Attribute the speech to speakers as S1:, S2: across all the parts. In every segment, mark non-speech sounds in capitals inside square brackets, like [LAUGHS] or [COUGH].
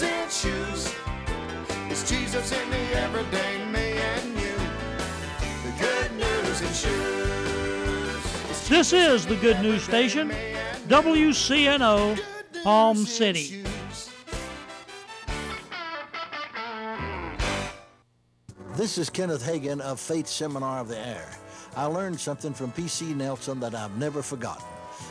S1: news in shoes. It's Jesus in the everyday me and you. The good news in shoes.
S2: This is the Good News Station,
S1: me and you.
S2: WCNO, Palm City.
S3: This is Kenneth Hagin of Faith Seminar of the Air. I learned something from P.C. Nelson that I've never forgotten.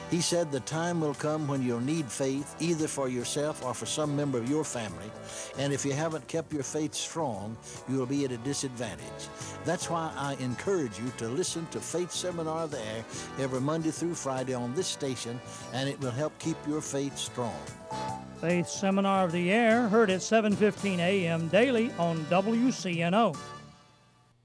S3: He said the time will come when you'll need faith either for yourself or for some member of your family, and if you haven't kept your faith strong, you will be at a disadvantage. That's why I encourage you to listen to Faith Seminar of the Air every Monday through Friday on this station, and it will help keep your faith strong.
S2: Faith Seminar of the Air, heard at 7:15 a.m. daily on WCNO.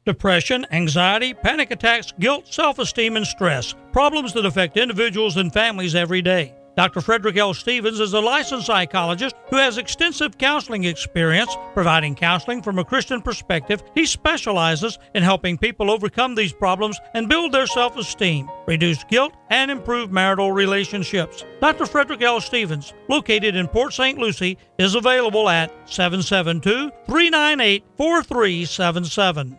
S2: Depression, anxiety, panic attacks, guilt, self-esteem, and stress. Problems that affect individuals and families every day. Dr. Frederick L. Stevens is a licensed psychologist who has extensive counseling experience providing counseling from a Christian perspective. He specializes in helping people overcome these problems and build their self esteem, reduce guilt, and improve marital relationships. Dr. Frederick L. Stevens, located in Port St. Lucie, is available at 772 398 4377.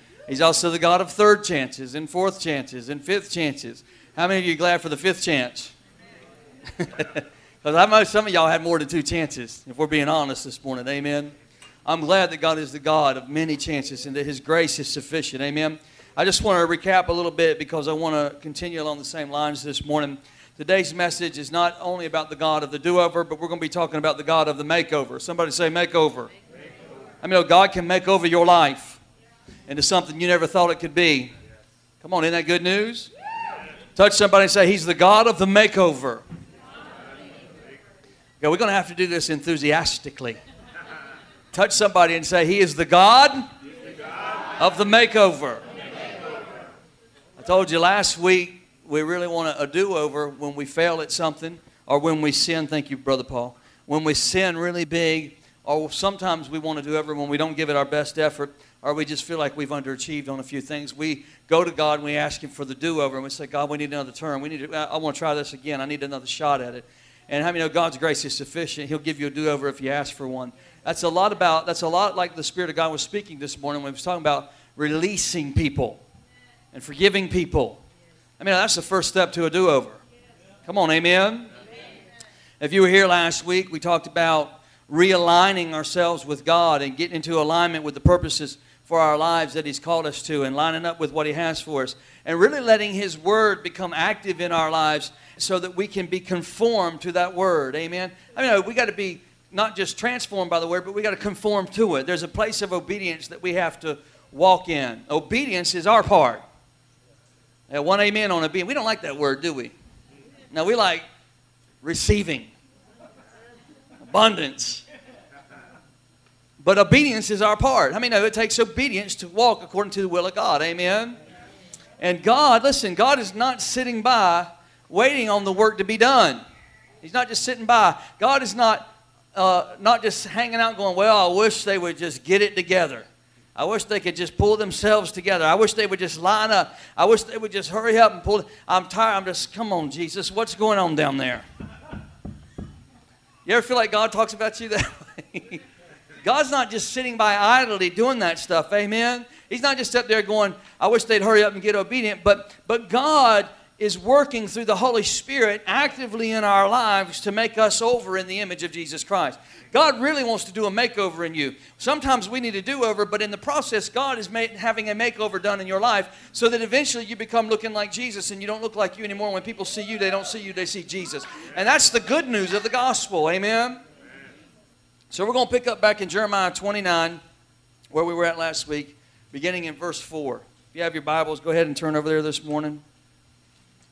S4: He's also the God of third chances and fourth chances and fifth chances. How many of you are glad for the fifth chance? [LAUGHS] Because I know some of y'all had more than two chances, if we're being honest this morning. Amen. I'm glad that God is the God of many chances and that His grace is sufficient. Amen. I just want to recap a little bit because I want to continue along the same lines this morning. Today's message is not only about the God of the do over, but we're going to be talking about the God of the makeover. Somebody say makeover. I mean, oh, God can make over your life into something you never thought it could be. Come on, isn't that good news? Touch somebody and say, He's the God of the makeover. Yeah, we're going to have to do this enthusiastically. Touch somebody and say, He is the God, of the makeover. I told you last week we really want a do over when we fail at something or when we sin. Thank you, Brother Paul. When we sin really big, or sometimes we want to do over when we don't give it our best effort or we just feel like we've underachieved on a few things. We go to God and we ask Him for the do over and we say, God, we need another turn. We need to, I want to try this again. I need another shot at it. And how many know God's grace is sufficient? He'll give you a do over if you ask for one. That's a lot about, that's a lot like the Spirit of God was speaking this morning when He was talking about releasing people and forgiving people. I mean, that's the first step to a do over. Come on, amen? If you were here last week, we talked about realigning ourselves with God and getting into alignment with the purposes for our lives that He's called us to and lining up with what He has for us. And really letting His Word become active in our lives so that we can be conformed to that Word. Amen? I mean, we got to be not just transformed by the Word, but we got to conform to it. There's a place of obedience that we have to walk in. Obedience is our part. One amen on obedience. We don't like that word, do we? No, we like receiving, abundance. But obedience is our part. How many know it takes obedience to walk according to the will of God? Amen. And God, listen, God is not sitting by waiting on the work to be done. He's not just sitting by. God is not uh, not just hanging out going, well, I wish they would just get it together. I wish they could just pull themselves together. I wish they would just line up. I wish they would just hurry up and pull. I'm tired. I'm just, come on, Jesus. What's going on down there? You ever feel like God talks about you that [LAUGHS] way? God's not just sitting by idly doing that stuff. Amen. He's not just up there going, I wish they'd hurry up and get obedient. But but God is working through the Holy Spirit actively in our lives to make us over in the image of Jesus Christ. God really wants to do a makeover in you. Sometimes we need a do over, but in the process, God is made, having a makeover done in your life so that eventually you become looking like Jesus and you don't look like you anymore. When people see you, they don't see you, they see Jesus. And that's the good news of the gospel. Amen. So we're going to pick up back in Jeremiah 29, where we were at last week, beginning in verse 4. If you have your Bibles, go ahead and turn over there this morning.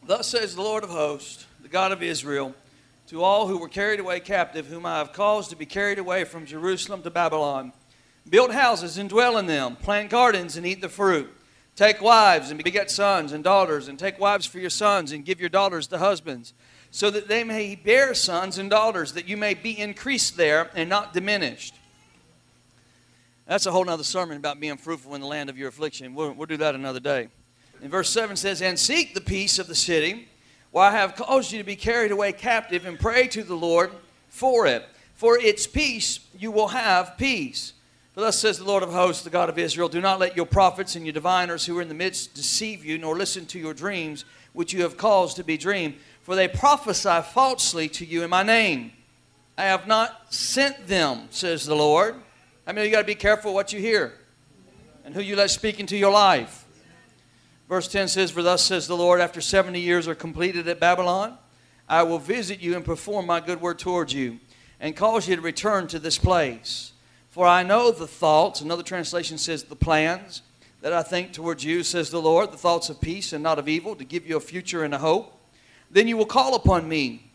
S4: Thus says the Lord of hosts, the God of Israel to all who were carried away captive, whom I have caused to be carried away from Jerusalem to Babylon. Build houses and dwell in them, plant gardens and eat the fruit. Take wives and beget sons and daughters, and take wives for your sons, and give your daughters to husbands, so that they may bear sons and daughters, that you may be increased there and not diminished. That's a whole other sermon about being fruitful in the land of your affliction. We'll, we'll do that another day. In verse 7 says, And seek the peace of the city, where I have caused you to be carried away captive, and pray to the Lord for it. For its peace you will have peace. For thus says the Lord of hosts, the God of Israel Do not let your prophets and your diviners who are in the midst deceive you, nor listen to your dreams, which you have caused to be dreamed. For they prophesy falsely to you in my name. I have not sent them, says the Lord. I mean, you got to be careful what you hear and who you let speak into your life. Verse 10 says, For thus says the Lord, after 70 years are completed at Babylon, I will visit you and perform my good word towards you, and cause you to return to this place. For I know the thoughts, another translation says, the plans that I think towards you, says the Lord, the thoughts of peace and not of evil, to give you a future and a hope. Then you will call upon me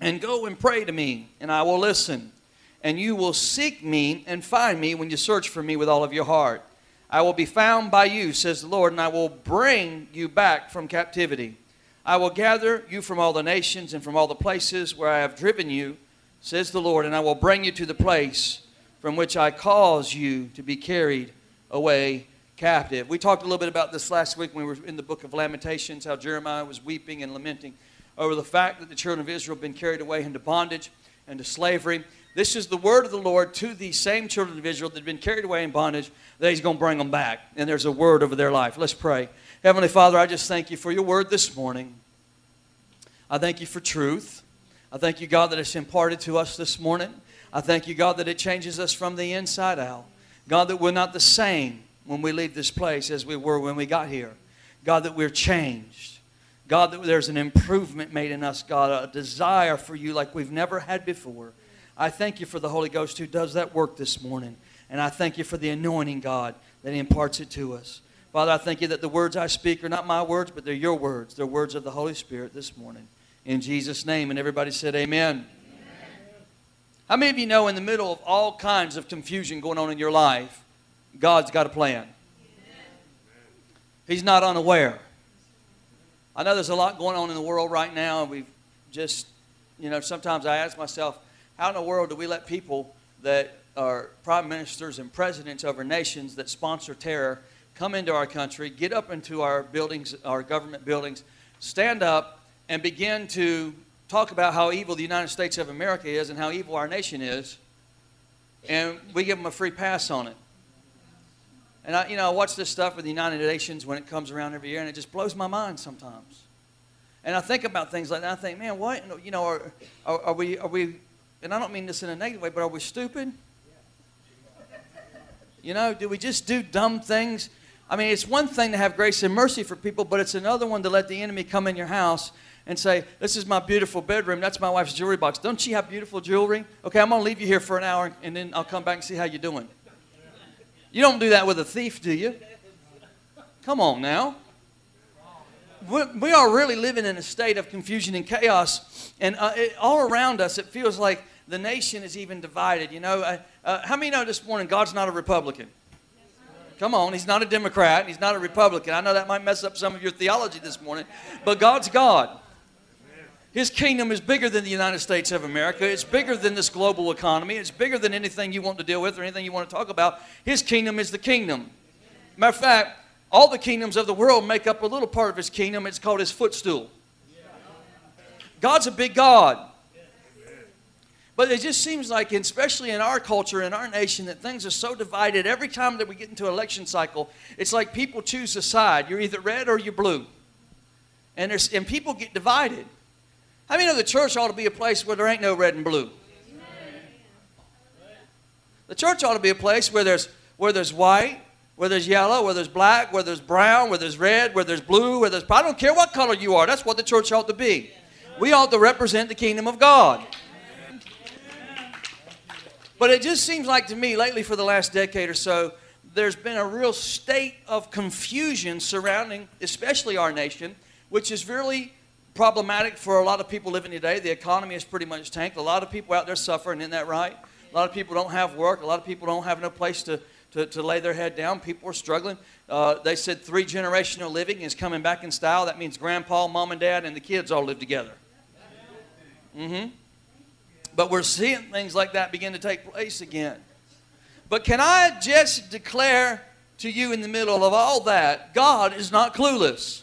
S4: and go and pray to me, and I will listen and you will seek me and find me when you search for me with all of your heart. I will be found by you, says the Lord, and I will bring you back from captivity. I will gather you from all the nations and from all the places where I have driven you, says the Lord, and I will bring you to the place from which I cause you to be carried away captive. We talked a little bit about this last week when we were in the book of Lamentations, how Jeremiah was weeping and lamenting over the fact that the children of Israel had been carried away into bondage and to slavery. This is the word of the Lord to these same children of Israel that have been carried away in bondage, that He's going to bring them back. And there's a word over their life. Let's pray. Heavenly Father, I just thank you for your word this morning. I thank you for truth. I thank you, God, that it's imparted to us this morning. I thank you, God, that it changes us from the inside out. God, that we're not the same when we leave this place as we were when we got here. God, that we're changed. God, that there's an improvement made in us, God, a desire for you like we've never had before. I thank you for the Holy Ghost who does that work this morning. And I thank you for the anointing, God, that imparts it to us. Father, I thank you that the words I speak are not my words, but they're your words. They're words of the Holy Spirit this morning. In Jesus' name. And everybody said, Amen. How many of you know in the middle of all kinds of confusion going on in your life, God's got a plan? He's not unaware. I know there's a lot going on in the world right now, and we've just, you know, sometimes I ask myself, how in the world do we let people that are prime ministers and presidents over nations that sponsor terror come into our country, get up into our buildings, our government buildings, stand up and begin to talk about how evil the United States of America is and how evil our nation is, and we give them a free pass on it. And I, you know, I watch this stuff with the United Nations when it comes around every year, and it just blows my mind sometimes. And I think about things like that. I think, man, what, you know, are, are, are we, are we and I don't mean this in a negative way, but are we stupid? You know, do we just do dumb things? I mean, it's one thing to have grace and mercy for people, but it's another one to let the enemy come in your house and say, This is my beautiful bedroom. That's my wife's jewelry box. Don't she have beautiful jewelry? Okay, I'm going to leave you here for an hour and then I'll come back and see how you're doing. You don't do that with a thief, do you? Come on now. We are really living in a state of confusion and chaos, and uh, it, all around us, it feels like the nation is even divided. You know, uh, uh, how many know this morning God's not a Republican? Come on, He's not a Democrat, He's not a Republican. I know that might mess up some of your theology this morning, but God's God. His kingdom is bigger than the United States of America. It's bigger than this global economy. It's bigger than anything you want to deal with or anything you want to talk about. His kingdom is the kingdom. Matter of fact, all the kingdoms of the world make up a little part of his kingdom. It's called his footstool. God's a big God. But it just seems like, especially in our culture, in our nation, that things are so divided. Every time that we get into election cycle, it's like people choose a side. You're either red or you're blue. And, and people get divided. Many know the church ought to be a place where there ain't no red and blue? The church ought to be a place where there's, where there's white, where there's yellow, where there's black, where there's brown, where there's red, where there's blue, where there's. I don't care what color you are. That's what the church ought to be. We ought to represent the kingdom of God. But it just seems like to me, lately for the last decade or so, there's been a real state of confusion surrounding, especially our nation, which is really problematic for a lot of people living today. The economy is pretty much tanked. A lot of people out there suffering, isn't that right? A lot of people don't have work. A lot of people don't have no place to, to, to lay their head down. People are struggling. Uh, they said three generational living is coming back in style. That means grandpa, mom, and dad, and the kids all live together. Mm-hmm. But we're seeing things like that begin to take place again. But can I just declare to you in the middle of all that, God is not clueless.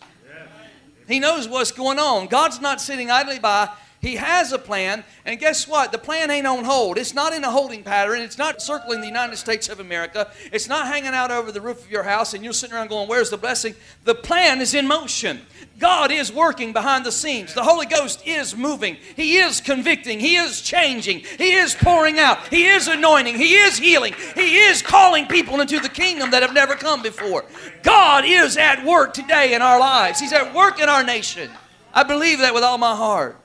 S4: He knows what's going on. God's not sitting idly by. He has a plan, and guess what? The plan ain't on hold. It's not in a holding pattern. It's not circling the United States of America. It's not hanging out over the roof of your house and you're sitting around going, Where's the blessing? The plan is in motion. God is working behind the scenes. The Holy Ghost is moving. He is convicting. He is changing. He is pouring out. He is anointing. He is healing. He is calling people into the kingdom that have never come before. God is at work today in our lives, He's at work in our nation. I believe that with all my heart.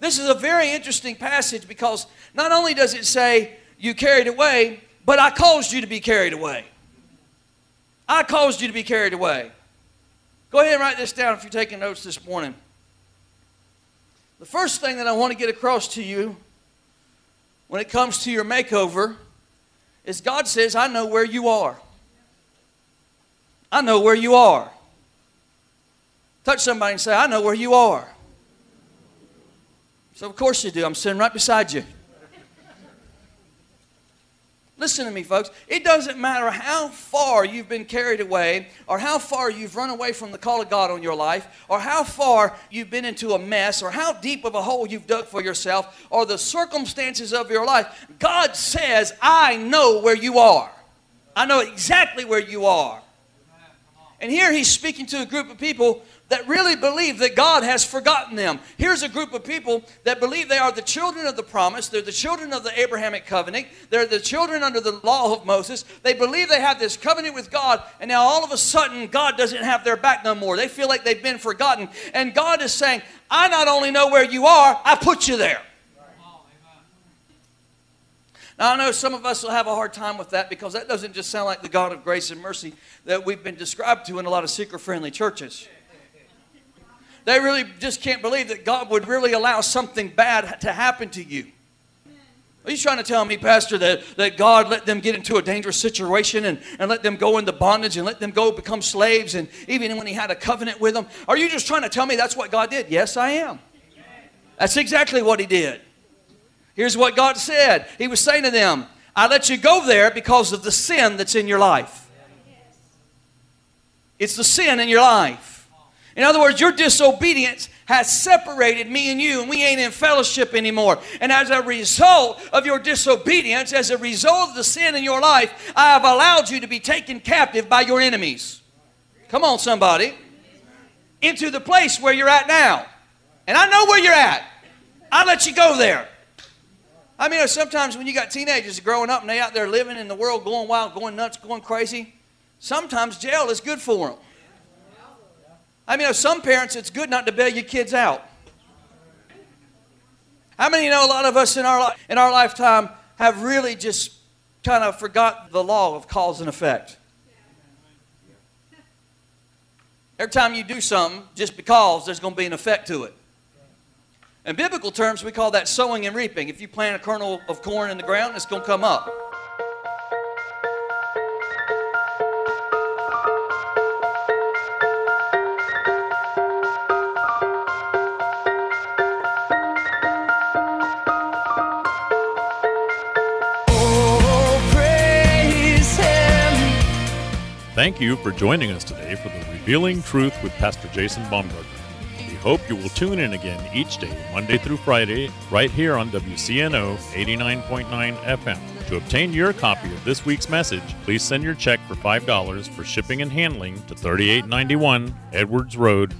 S4: This is a very interesting passage because not only does it say you carried away, but I caused you to be carried away. I caused you to be carried away. Go ahead and write this down if you're taking notes this morning. The first thing that I want to get across to you when it comes to your makeover is God says, I know where you are. I know where you are. Touch somebody and say, I know where you are. So, of course you do. I'm sitting right beside you. Listen to me, folks. It doesn't matter how far you've been carried away, or how far you've run away from the call of God on your life, or how far you've been into a mess, or how deep of a hole you've dug for yourself, or the circumstances of your life. God says, I know where you are. I know exactly where you are. And here he's speaking to a group of people that really believe that God has forgotten them. Here's a group of people that believe they are the children of the promise. They're the children of the Abrahamic covenant. They're the children under the law of Moses. They believe they have this covenant with God, and now all of a sudden, God doesn't have their back no more. They feel like they've been forgotten. And God is saying, I not only know where you are, I put you there. Now, I know some of us will have a hard time with that because that doesn't just sound like the God of grace and mercy that we've been described to in a lot of seeker friendly churches. They really just can't believe that God would really allow something bad to happen to you. Are you trying to tell me, Pastor, that, that God let them get into a dangerous situation and, and let them go into bondage and let them go become slaves and even when He had a covenant with them? Are you just trying to tell me that's what God did? Yes, I am. That's exactly what He did. Here's what God said He was saying to them, I let you go there because of the sin that's in your life. It's the sin in your life. In other words, your disobedience has separated me and you, and we ain't in fellowship anymore. And as a result of your disobedience, as a result of the sin in your life, I have allowed you to be taken captive by your enemies. Come on, somebody. Into the place where you're at now. And I know where you're at. I let you go there. I mean, sometimes when you got teenagers growing up and they out there living in the world, going wild, going nuts, going crazy, sometimes jail is good for them. I mean, some parents, it's good not to bail your kids out. How many you know a lot of us in our, in our lifetime have really just kind of forgot the law of cause and effect? Every time you do something, just because there's going to be an effect to it. In biblical terms, we call that sowing and reaping. If you plant a kernel of corn in the ground, it's going to come up.
S5: Thank you for joining us today for the Revealing Truth with Pastor Jason Baumgartner. We hope you will tune in again each day, Monday through Friday, right here on WCNO 89.9 FM. To obtain your copy of this week's message, please send your check for $5 for shipping and handling to 3891 Edwards Road,